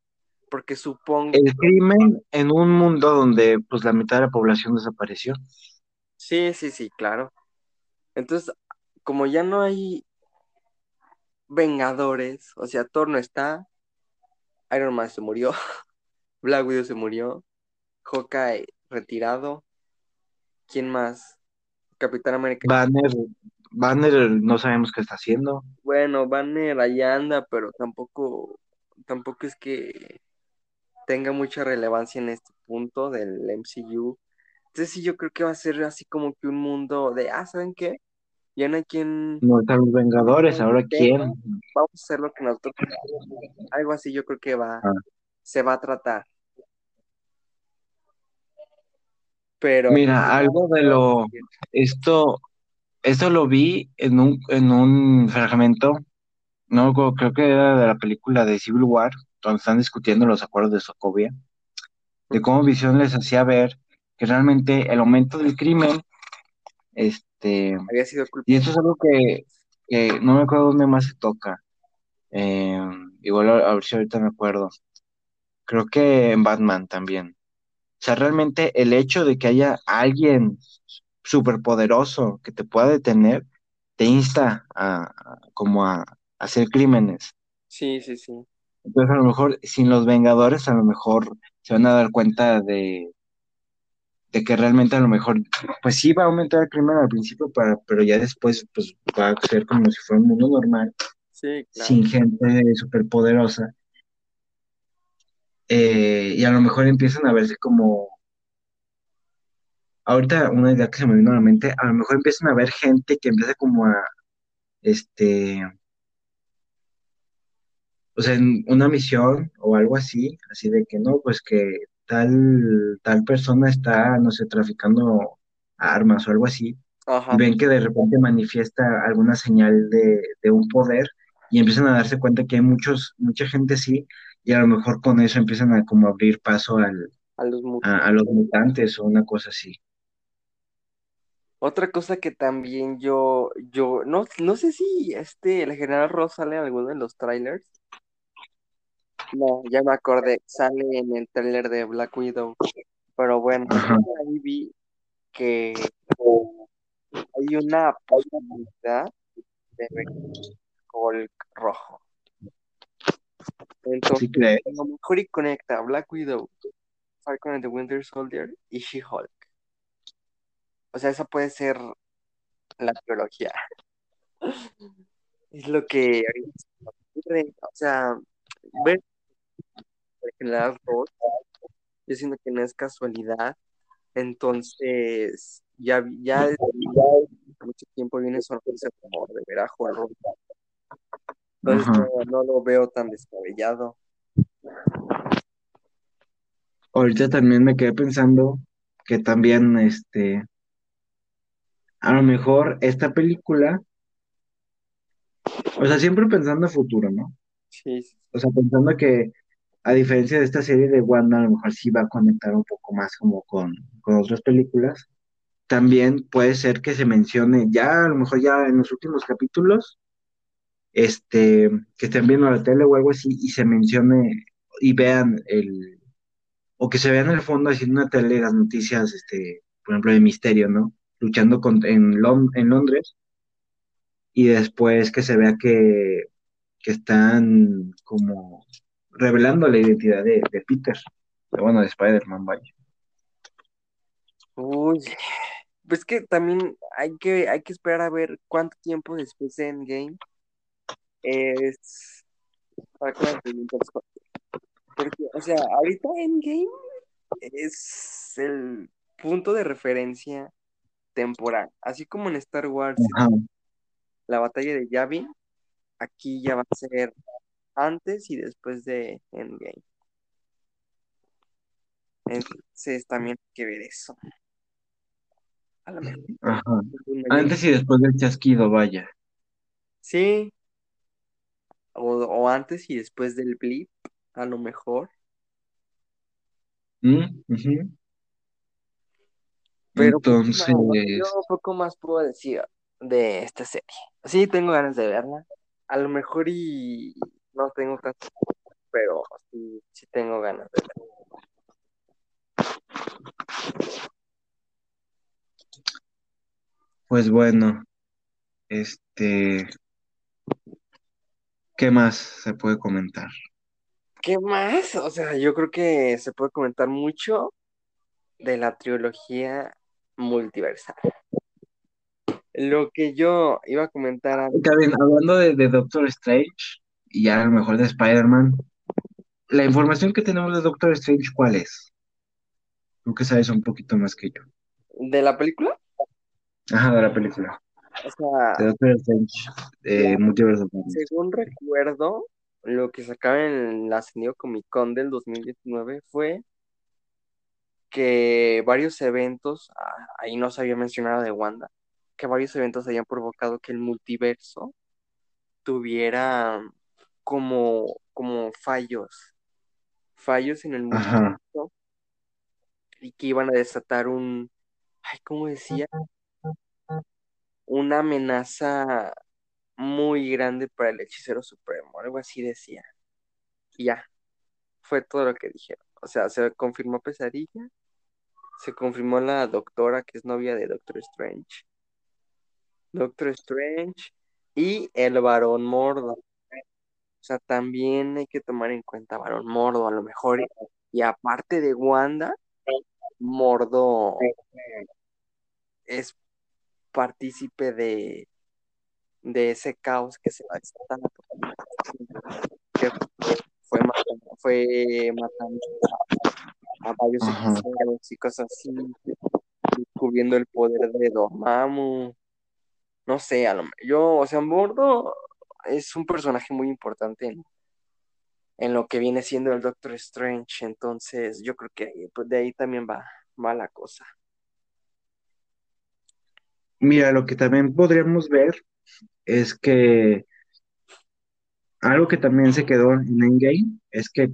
Porque supongo. El crimen en un mundo donde, pues, la mitad de la población desapareció. Sí, sí, sí, claro. Entonces, como ya no hay Vengadores, o sea, Thor no está, Iron Man se murió, Black Widow se murió, Hawkeye retirado, ¿quién más? Capitán América. Banner, Banner no sabemos qué está haciendo. Bueno, Banner ahí anda, pero tampoco, tampoco es que tenga mucha relevancia en este punto del MCU. Entonces sí, yo creo que va a ser así como que un mundo de, ah, ¿saben qué? Ya no hay quien... No están los Vengadores, ahora quién. Vamos a hacer lo que nosotros... Algo así yo creo que va, ah. se va a tratar. Pero... Mira, algo de lo... Esto, esto lo vi en un, en un fragmento, no creo que era de la película de Civil War, donde están discutiendo los acuerdos de Sokovia, de cómo Visión les hacía ver que realmente el aumento del crimen, este, había sido y eso es algo que, no me acuerdo dónde más se toca, eh, igual a, ver si ahorita me acuerdo, creo que en Batman también. O sea, realmente el hecho de que haya alguien superpoderoso que te pueda detener, te insta a, como a, hacer crímenes. Sí, sí, sí. Entonces a lo mejor sin los Vengadores a lo mejor se van a dar cuenta de, de que realmente a lo mejor, pues sí va a aumentar el crimen al principio, para, pero ya después pues va a ser como si fuera un mundo normal, sin gente superpoderosa. Eh, y a lo mejor empiezan a verse como ahorita una idea que se me vino a la mente, a lo mejor empiezan a ver gente que empieza como a, este, o sea, en una misión o algo así, así de que no, pues que tal, tal persona está, no sé, traficando armas o algo así, y ven que de repente manifiesta alguna señal de, de, un poder y empiezan a darse cuenta que hay muchos, mucha gente así, y a lo mejor con eso empiezan a como abrir paso al, a, los a los mutantes o una cosa así. Otra cosa que también yo, yo, no, no sé si este, el general Ross sale en alguno de los trailers. No, ya me acordé, sale en el trailer de Black Widow. Pero bueno, ahí vi que hay una posibilidad de Hulk rojo. Entonces, a lo mejor y conecta Black Widow, Falcon and the Winter Soldier y She-Hulk. O sea, esa puede ser la trilogía. Es lo que o sea, ver el general Ross, yo siento que no es casualidad. Entonces, Ya, ya desde mucho tiempo viene sorpresa como de ver a Entonces no, no, lo veo tan descabellado. Ahorita también me quedé pensando que también, este, a lo mejor esta película, o sea, siempre pensando en futuro, ¿no? Sí. O sea, pensando que a diferencia de esta serie de Wanda, a lo mejor sí va a conectar un poco más como con, con otras películas. También puede ser que se mencione ya, a lo mejor ya en los últimos capítulos, este, que estén viendo la tele o algo así y se mencione y vean el, o que se vean en el fondo haciendo una tele las noticias, este, por ejemplo, de misterio, ¿no? Luchando con, en, en Londres y después que se vea que, que están como revelando la identidad de, Peter, de, bueno, de Spider-Man, vaya. Uy, pues que también hay que, hay que esperar a ver cuánto tiempo después de Endgame es porque, o sea, ahorita Endgame es el punto de referencia temporal, así como en Star Wars, la batalla de Yavin, aquí ya va a ser antes y después de Endgame. Entonces también hay que ver eso. A lo mejor. Antes y después del chasquido, vaya. Sí. O, antes y después del blip, a lo mejor. Mm, Pero Entonces... yo poco más puedo decir de esta serie. Sí, tengo ganas de verla. A lo mejor y no tengo tanto, pero sí, sí tengo ganas de verla. Pues bueno, este, ¿qué más se puede comentar? ¿Qué más? O sea, yo creo que se puede comentar mucho de la trilogía multiversal. Lo que yo iba a comentar hablando de, de, Doctor Strange y ya a lo mejor de Spider-Man, la información que tenemos de Doctor Strange, ¿cuál es? Tú que sabes un poquito más que yo. ¿De la película? Ajá, de la película. O sea, Doctor Strange, Multiverso. Según recuerdo, lo que sacaba en la San Comic Con del 2019 fue que varios eventos, ah, ahí no se había mencionado de Wanda, que varios eventos hayan provocado que el multiverso tuviera como, como fallos, fallos en el multiverso y que iban a desatar un, ay, ¿cómo decía? Una amenaza muy grande para el hechicero supremo, algo así decía. Y ya, fue todo lo que dijeron. O sea, se confirmó Pesadilla, se confirmó la doctora que es novia de Doctor Strange, Doctor Strange y el varón mordo. O sea, también hay que tomar en cuenta varón mordo, a lo mejor. Y aparte de Wanda, Mordo es partícipe de, de ese caos que se va desatando. Que fue matando, fue matando a, varios y cosas así, descubriendo el poder de Dormammu. No sé, a lo, yo, o sea, Mordo es un personaje muy importante en, en lo que viene siendo el Doctor Strange. Entonces, yo creo que pues, de ahí también va, va la cosa. Mira, lo que también podríamos ver es que algo que también se quedó en Endgame es que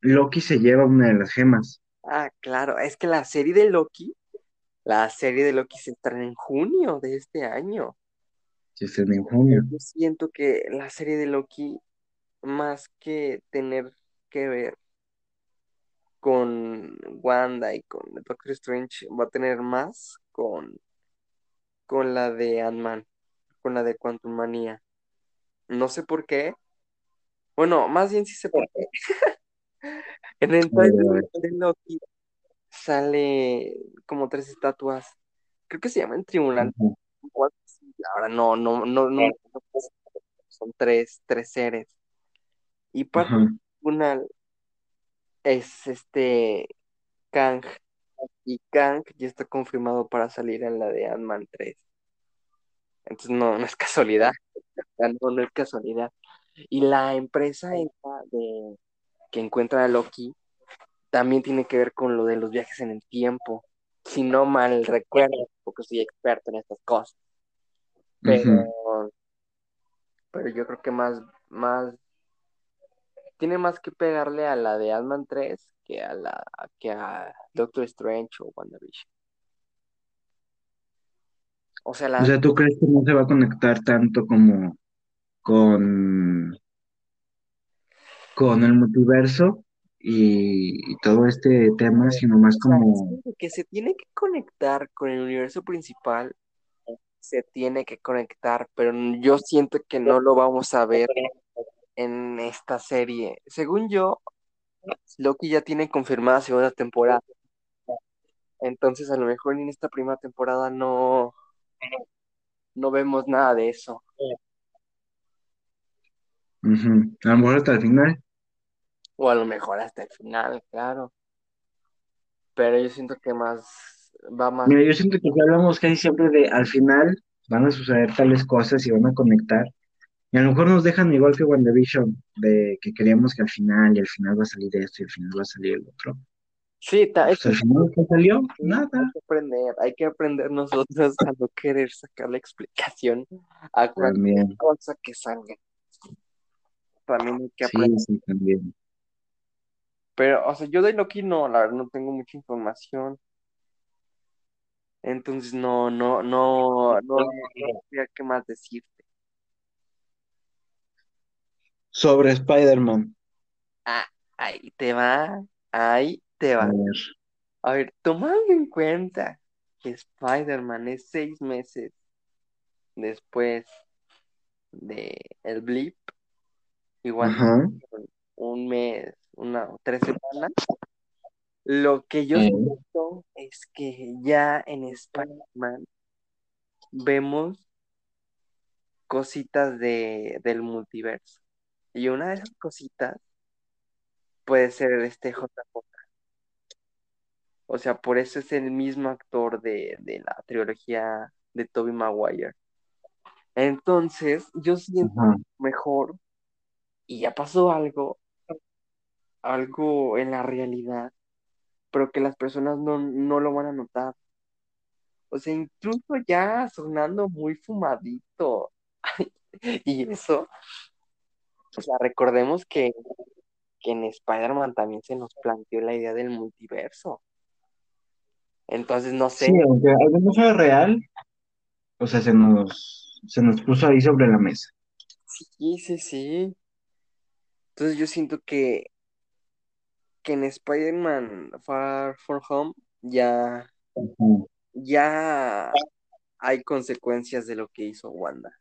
Loki se lleva una de las gemas. Ah, claro, es que la serie de Loki, la serie de Loki se estrena en junio de este año. Yo siento que la serie de Loki más que tener que ver con Wanda y con Doctor Strange, va a tener más con, con la de Ant-Man, con la de Quantum Manía. No sé por qué. Bueno, más bien sí sé por qué. en el trailer de Loki sale como tres estatuas. Creo que se llaman tribunal. Ahora no, no, no, no, son tres, tres seres. Y para tribunal es este Kang Y Kang ya está confirmado para salir en la de Ant-Man 3. Entonces no, no es casualidad. No, no es casualidad. Y la empresa de, que encuentra a Loki también tiene que ver con lo de los viajes en el tiempo. Si no mal recuerdo, porque soy experto en estas cosas. Pero, pero yo creo que más, más tiene más que pegarle a la de Ant-Man 3 que a la que a Doctor Strange o WandaVision. O sea, la... o sea, ¿tú crees que no se va a conectar tanto como con, con el multiverso y, todo este tema, sino más como... que se tiene que conectar con el universo principal, se tiene que conectar, pero yo siento que no lo vamos a ver en esta serie. Según yo, Loki ya tiene confirmada segunda temporada. Entonces, a lo mejor en esta primera temporada no, no vemos nada de eso. A lo mejor hasta el final. O a lo mejor hasta el final, claro. Pero yo siento que más va más. Mira, yo siento que hablamos casi siempre de al final van a suceder tales cosas y van a conectar. Y a lo mejor nos dejan igual que WandaVision, de que queríamos que al final, y al final va a salir esto, y al final va a salir el otro. Sí, pues al final ¿qué salió? Nada. Hay que aprender, hay que aprender nosotros a no querer sacar la explicación a cualquier cosa que salga. También hay que aprender. Sí, sí, también. Pero, o sea, yo de Loki no, la verdad no tengo mucha información. Entonces no, no, no, no, no, sé qué más decirte. Sobre Spider-Man. Ah, ahí te va, ahí te va. A ver, tomando en cuenta que Spider-Man es seis meses después de el blip, igual un mes, una tres semanas, lo que yo siento es que ya en Spider-Man vemos cositas de, del multiverso. Y una de esas cositas puede ser este JJ. O sea, por eso es el mismo actor de, la trilogía de Toby Maguire. Entonces, yo siento mejor, y ya pasó algo, algo en la realidad, pero que las personas no, no lo van a notar. O sea, incluso ya sonando muy fumadito. y eso o sea, recordemos que, en Spider-Man también se nos planteó la idea del multiverso. Entonces, no sé. Sí, aunque algo no sea real, o sea, se nos, se nos puso ahí sobre la mesa. Sí, sí, sí. Entonces yo siento que, que en Spider-Man Far From Home ya, ya hay consecuencias de lo que hizo Wanda.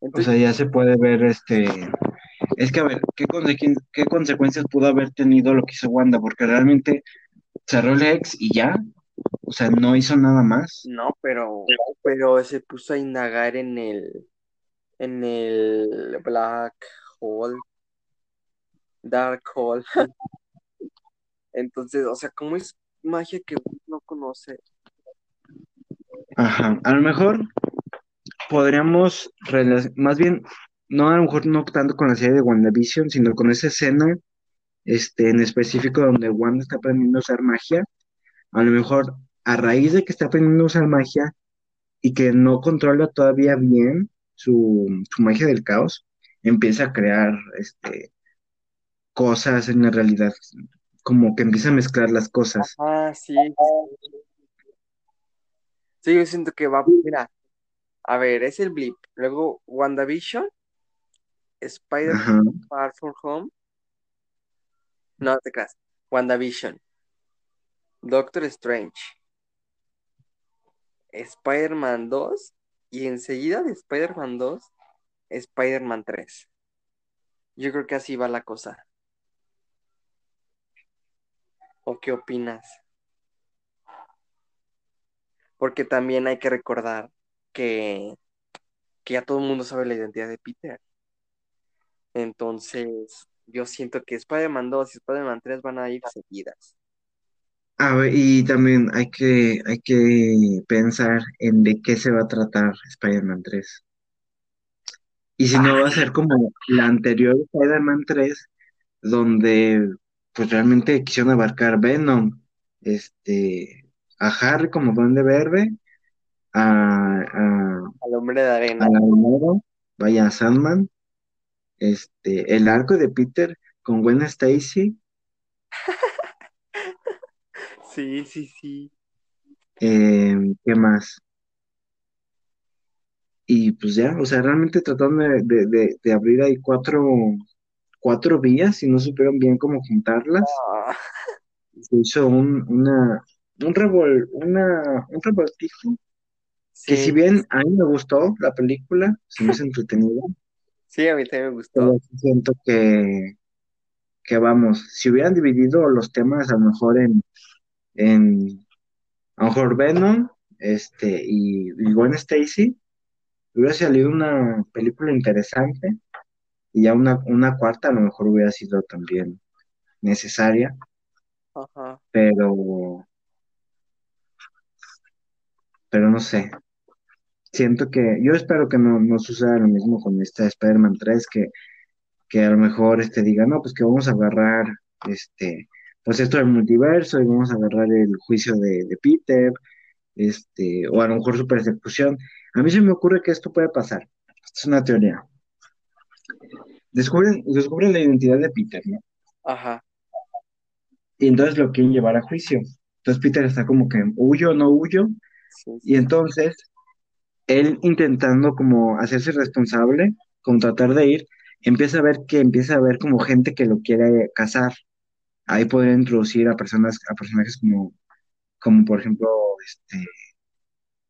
O sea, ya se puede ver este. Es que a ver, ¿qué, ¿qué consecuencias pudo haber tenido lo que hizo Wanda? Porque realmente cerró el ex y ya. O sea, no hizo nada más. No, pero, pero se puso a indagar en el en el Black Hole, Dark Hole. Entonces, o sea, ¿cómo es magia que no conoce? Ajá, a lo mejor podríamos, más bien, no a lo mejor no tanto con la serie de WandaVision, sino con esa escena este, en específico donde Wanda está aprendiendo a usar magia, a lo mejor a raíz de que está aprendiendo a usar magia y que no controla todavía bien su, magia del caos, empieza a crear este, cosas en la realidad, como que empieza a mezclar las cosas. Ah, sí. Sí, yo siento que va, mira, a ver, es el blip. Luego WandaVision, Spider-Man Far From Home. No te creas. WandaVision. Doctor Strange. Spider-Man 2. Y enseguida de Spider-Man 2, Spider-Man 3. Yo creo que así va la cosa. ¿O qué opinas? Porque también hay que recordar que, ya todo el mundo sabe la identidad de Peter. Entonces, yo siento que Spider-Man 2 y Spider-Man 3 van a ir seguidas. A ver, y también hay que, hay que pensar en de qué se va a tratar Spider-Man 3. Y si no va a ser como la anterior Spider-Man 3, donde pues realmente quisieron abarcar Venom, este, a Harry como Duende Verde, a, a, Al hombre de arena. a la Homero, vaya a Sandman, este, el arco de Peter con Gwen Stacy, Sí, sí, sí. eh, ¿qué más? Y pues ya, o sea, realmente trataron de, de- de- de abrir ahí cuatro, cuatro vías y no supieron bien cómo juntarlas. Ah, Se hizo un, una, un, revol, una, un revoltijo que si bien a mí me gustó la película, se me hizo entretenida, sí, a mí también me gustó. pero siento que, que vamos, si hubieran dividido los temas a lo mejor en, en a lo mejor Venom, este, y, y Gwen Stacy, hubiera salido una película interesante y ya una, una cuarta a lo mejor hubiera sido también necesaria, Ajá. pero, pero no sé. Siento que, yo espero que no, no suceda lo mismo con esta Spider-Man 3, que, que a lo mejor este diga, no, pues que vamos a agarrar este, pues esto del multiverso y vamos a agarrar el juicio de, de Peter, este, o a lo mejor su persecución. A mí se me ocurre que esto puede pasar. Esta es una teoría. Descubren, descubren la identidad de Peter, ¿no? Ajá. Y entonces lo quieren llevar a juicio. Entonces Peter está como que huyo, no huyo, Sí, y entonces él intentando como hacerse responsable, como tratar de ir, empieza a ver que empieza a ver como gente que lo quiere cazar. Ahí podría introducir a personas, a personajes como, como por ejemplo, este,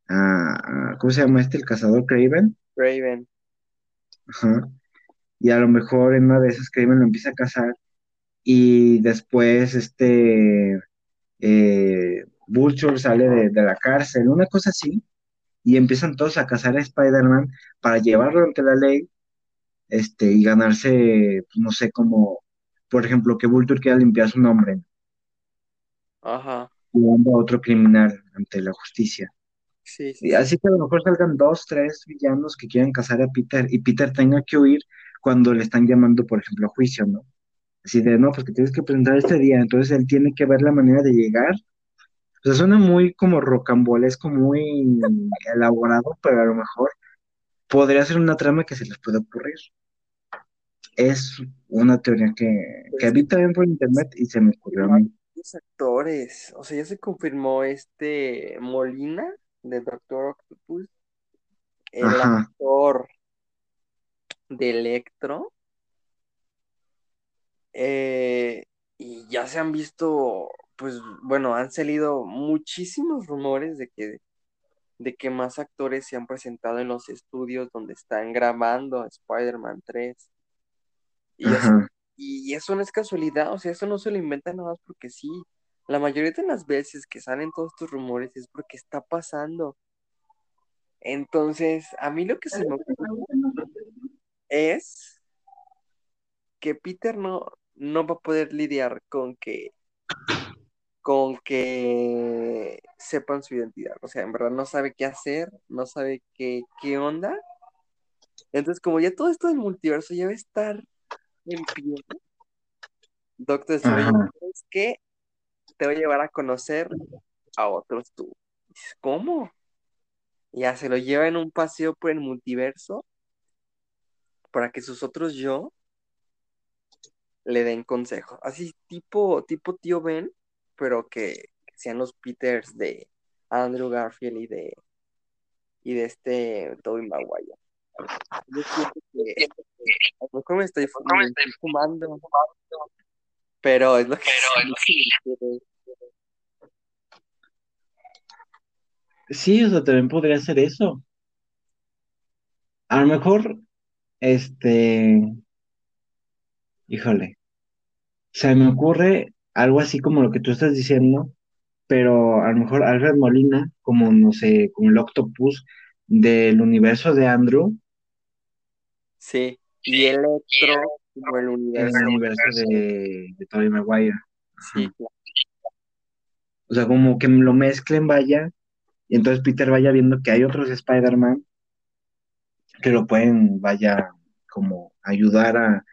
a- a- ¿cómo se llama este? El cazador Craven. Raven. Ajá. Y a lo mejor en una de esas Craven lo empieza a cazar y después este eh, Vulture sale de, de la cárcel, una cosa así, y empiezan todos a cazar a Spider-Man para llevarlo ante la ley este, y ganarse, pues, no sé, como, por ejemplo, que Vulture quiera limpiar su nombre, Ajá. llevando a otro criminal ante la justicia. Sí, sí, Y sí. así que a lo mejor salgan dos, tres villanos que quieran cazar a Peter y Peter tenga que huir cuando le están llamando, por ejemplo, a juicio, ¿no? Así de, no, pues que tienes que presentar este día, entonces él tiene que ver la manera de llegar. O sea, suena muy como rocambolesco, muy elaborado, pero a lo mejor podría ser una trama que se les puede ocurrir. Es una teoría que, Pues que vi también por internet y se me ocurrió a mí. actores. O sea, ya se confirmó este Molina de Doctor Octopus. El Ajá, actor de Electro. eh, y ya se han visto, pues bueno, han salido muchísimos rumores de que, de que más actores se han presentado en los estudios donde están grabando Spider-Man 3. Y, o sea, ajá. y eso no es casualidad, o sea, eso no se lo inventan nada más porque sí. La mayoría de las veces que salen todos estos rumores es porque está pasando. Entonces, a mí lo que se me ocurre es que Peter no, no va a poder lidiar con que, con que sepan su identidad. O sea, en verdad no sabe qué hacer, no sabe qué, qué onda. Entonces, como ya todo esto del multiverso ya va a estar en pie, Doctor Strange, es que te voy a llevar a conocer a otros tú. ¿Cómo? Ya se lo lleva en un paseo por el multiverso para que sus otros yo le den consejos. Así tipo, tipo tío Ben, pero que sean los Peters de Andrew Garfield y de, y de este Tobey Maguire. Yo siento que a lo mejor me estoy, me estoy fumando, pero es lo que me ocurre. Sí, o sea, también podría ser eso. A lo mejor, este, híjole, se me ocurre algo así como lo que tú estás diciendo, pero a lo mejor Alfred Molina, como no sé, como el Octopus del universo de Andrew, Sí, y Electro como el universo. el universo de, de Tobey Maguire. Sí. O sea, como que lo mezclen, vaya, y entonces Peter vaya viendo que hay otros Spider-Man que lo pueden, vaya, como ayudar a,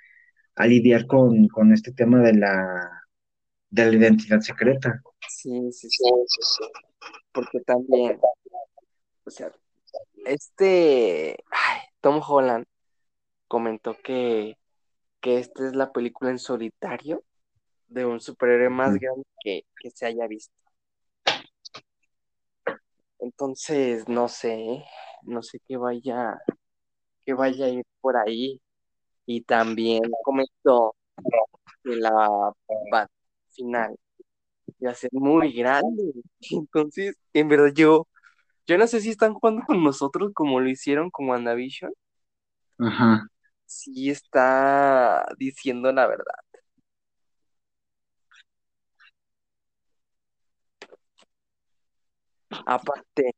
lidiar con, con, este tema de la, de la identidad secreta. Sí, sí, sí, sí, Porque también, o sea, este, Tom Holland comentó que, que esta es la película en solitario de un superhéroe más grande que, que se haya visto. Entonces, no sé, no sé qué vaya, que vaya a ir por ahí. Y también comentó que la final iba a ser muy grande. Entonces, en verdad, yo, yo no sé si están jugando con nosotros como lo hicieron con WandaVision. Ajá. Sí está diciendo la verdad. Aparte,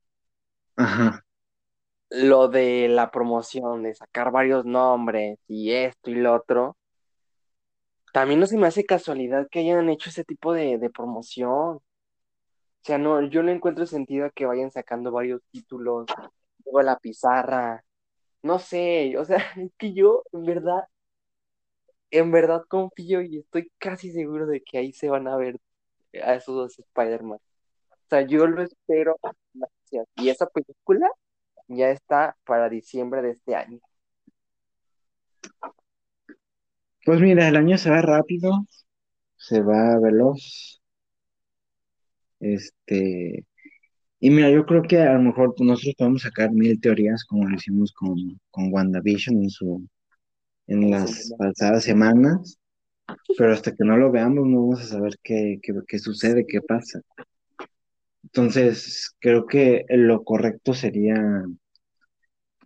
lo de la promoción, de sacar varios nombres y esto y lo otro, también no se me hace casualidad que hayan hecho ese tipo de, promoción. O sea, no, yo no encuentro sentido a que vayan sacando varios títulos, luego la pizarra, no sé, o sea, es que yo, en verdad, en verdad confío y estoy casi seguro de que ahí se van a ver a esos dos Spider-Man. O sea, yo lo espero. Y esa película ya está para diciembre de este año. Pues mira, el año se va rápido, se va veloz. Este, y mira, yo creo que a lo mejor nosotros podemos sacar mil teorías como lo hicimos con, con WandaVision en su, en las pasadas semanas, pero hasta que no lo veamos no vamos a saber qué, qué, qué sucede, qué pasa. Entonces, creo que lo correcto sería,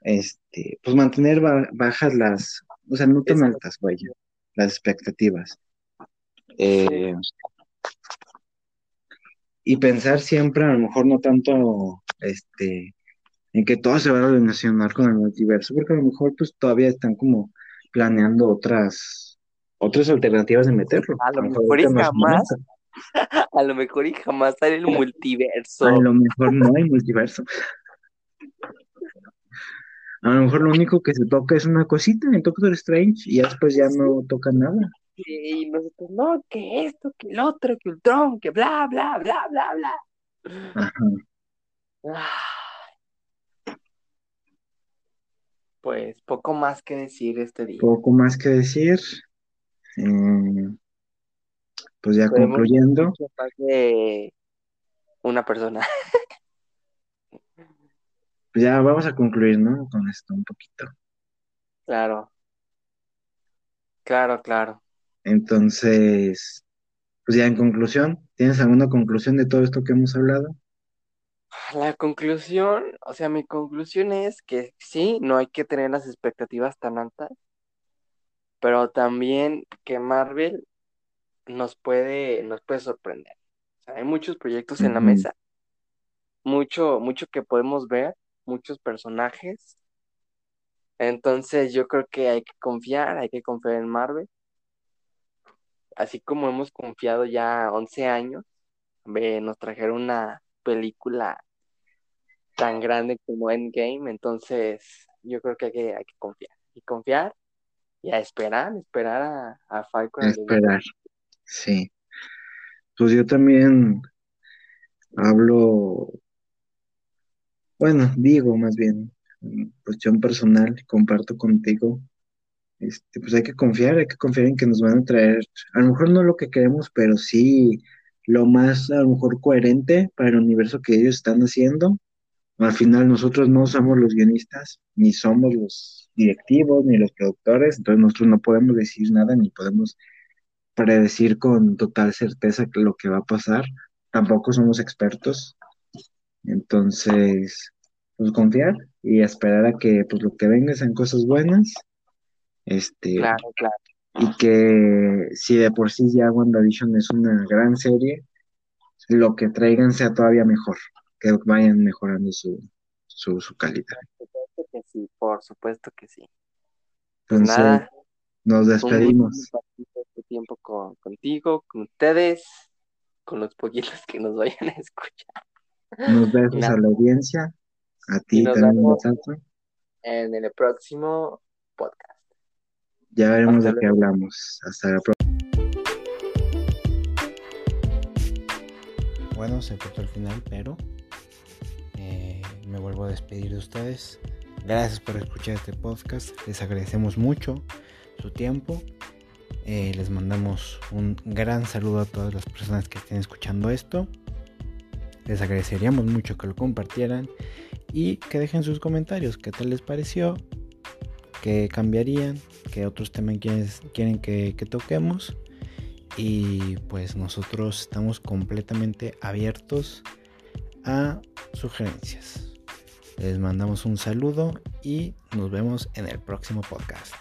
este, pues mantener bajas las, o sea, no tan altas, vaya, las expectativas. Eh, y pensar siempre, a lo mejor no tanto, este, en que todo se va a relacionar con el multiverso, porque a lo mejor pues todavía están como planeando otras, otras alternativas de meterlo. A lo mejor, jamás, A lo mejor y jamás sale el multiverso. A lo mejor no hay multiverso. A lo mejor lo único que se toca es una cosita en Doctor Strange y después ya no toca nada. Y nosotros, no, que esto, que el otro, que Ultron, que bla, bla, bla, bla, bla. Ajá. Pues poco más que decir este día. Poco más que decir. Eh, pues ya concluyendo. una persona. Pues ya vamos a concluir, ¿no? Con esto un poquito. Claro. Claro, claro. Entonces, pues ya en conclusión, ¿tienes alguna conclusión de todo esto que hemos hablado? La conclusión, o sea, mi conclusión es que sí, no hay que tener las expectativas tan altas, pero también que Marvel nos puede, nos puede sorprender. hay muchos proyectos en la mesa, mucho, mucho que podemos ver, muchos personajes. Entonces yo creo que hay que confiar, hay que confiar en Marvel. Así como hemos confiado ya 11 años, nos trajeron una película tan grande como Endgame, entonces yo creo que hay que, hay que confiar. Y confiar y a esperar, esperar a, a Falcon. Esperar. Sí. Pues yo también hablo, bueno, digo más bien, en cuestión personal, comparto contigo, este, pues hay que confiar, hay que confiar en que nos van a traer, a lo mejor no lo que queremos, pero sí lo más, a lo mejor coherente para el universo que ellos están haciendo. Al final nosotros no somos los guionistas, ni somos los directivos, ni los productores, entonces nosotros no podemos decir nada, ni podemos predecir con total certeza lo que va a pasar. Tampoco somos expertos. Entonces, pues confiar y esperar a que pues lo que venga sean cosas buenas. Este, claro, claro. Y que si de por sí ya WandaVision es una gran serie, lo que traigan sea todavía mejor, que vayan mejorando su, su, su calidad. Por supuesto que sí, por supuesto que sí. Pues nada, nos despedimos. Un tiempo con, contigo, con ustedes. con los poquitos que nos vayan a escuchar. Nos vemos a la audiencia, a ti también, En el próximo podcast. Ya veremos de qué hablamos. Hasta la próxima. Bueno, se cortó el final, pero eh, me vuelvo a despedir de ustedes. Gracias por escuchar este podcast. Les agradecemos mucho su tiempo. Eh, les mandamos un gran saludo a todas las personas que estén escuchando esto. Les agradeceríamos mucho que lo compartieran y que dejen sus comentarios. ¿Qué tal les pareció? ¿Qué cambiarían? ¿Qué otros temas quieren, que, que toquemos? Y pues nosotros estamos completamente abiertos a sugerencias. Les mandamos un saludo y nos vemos en el próximo podcast.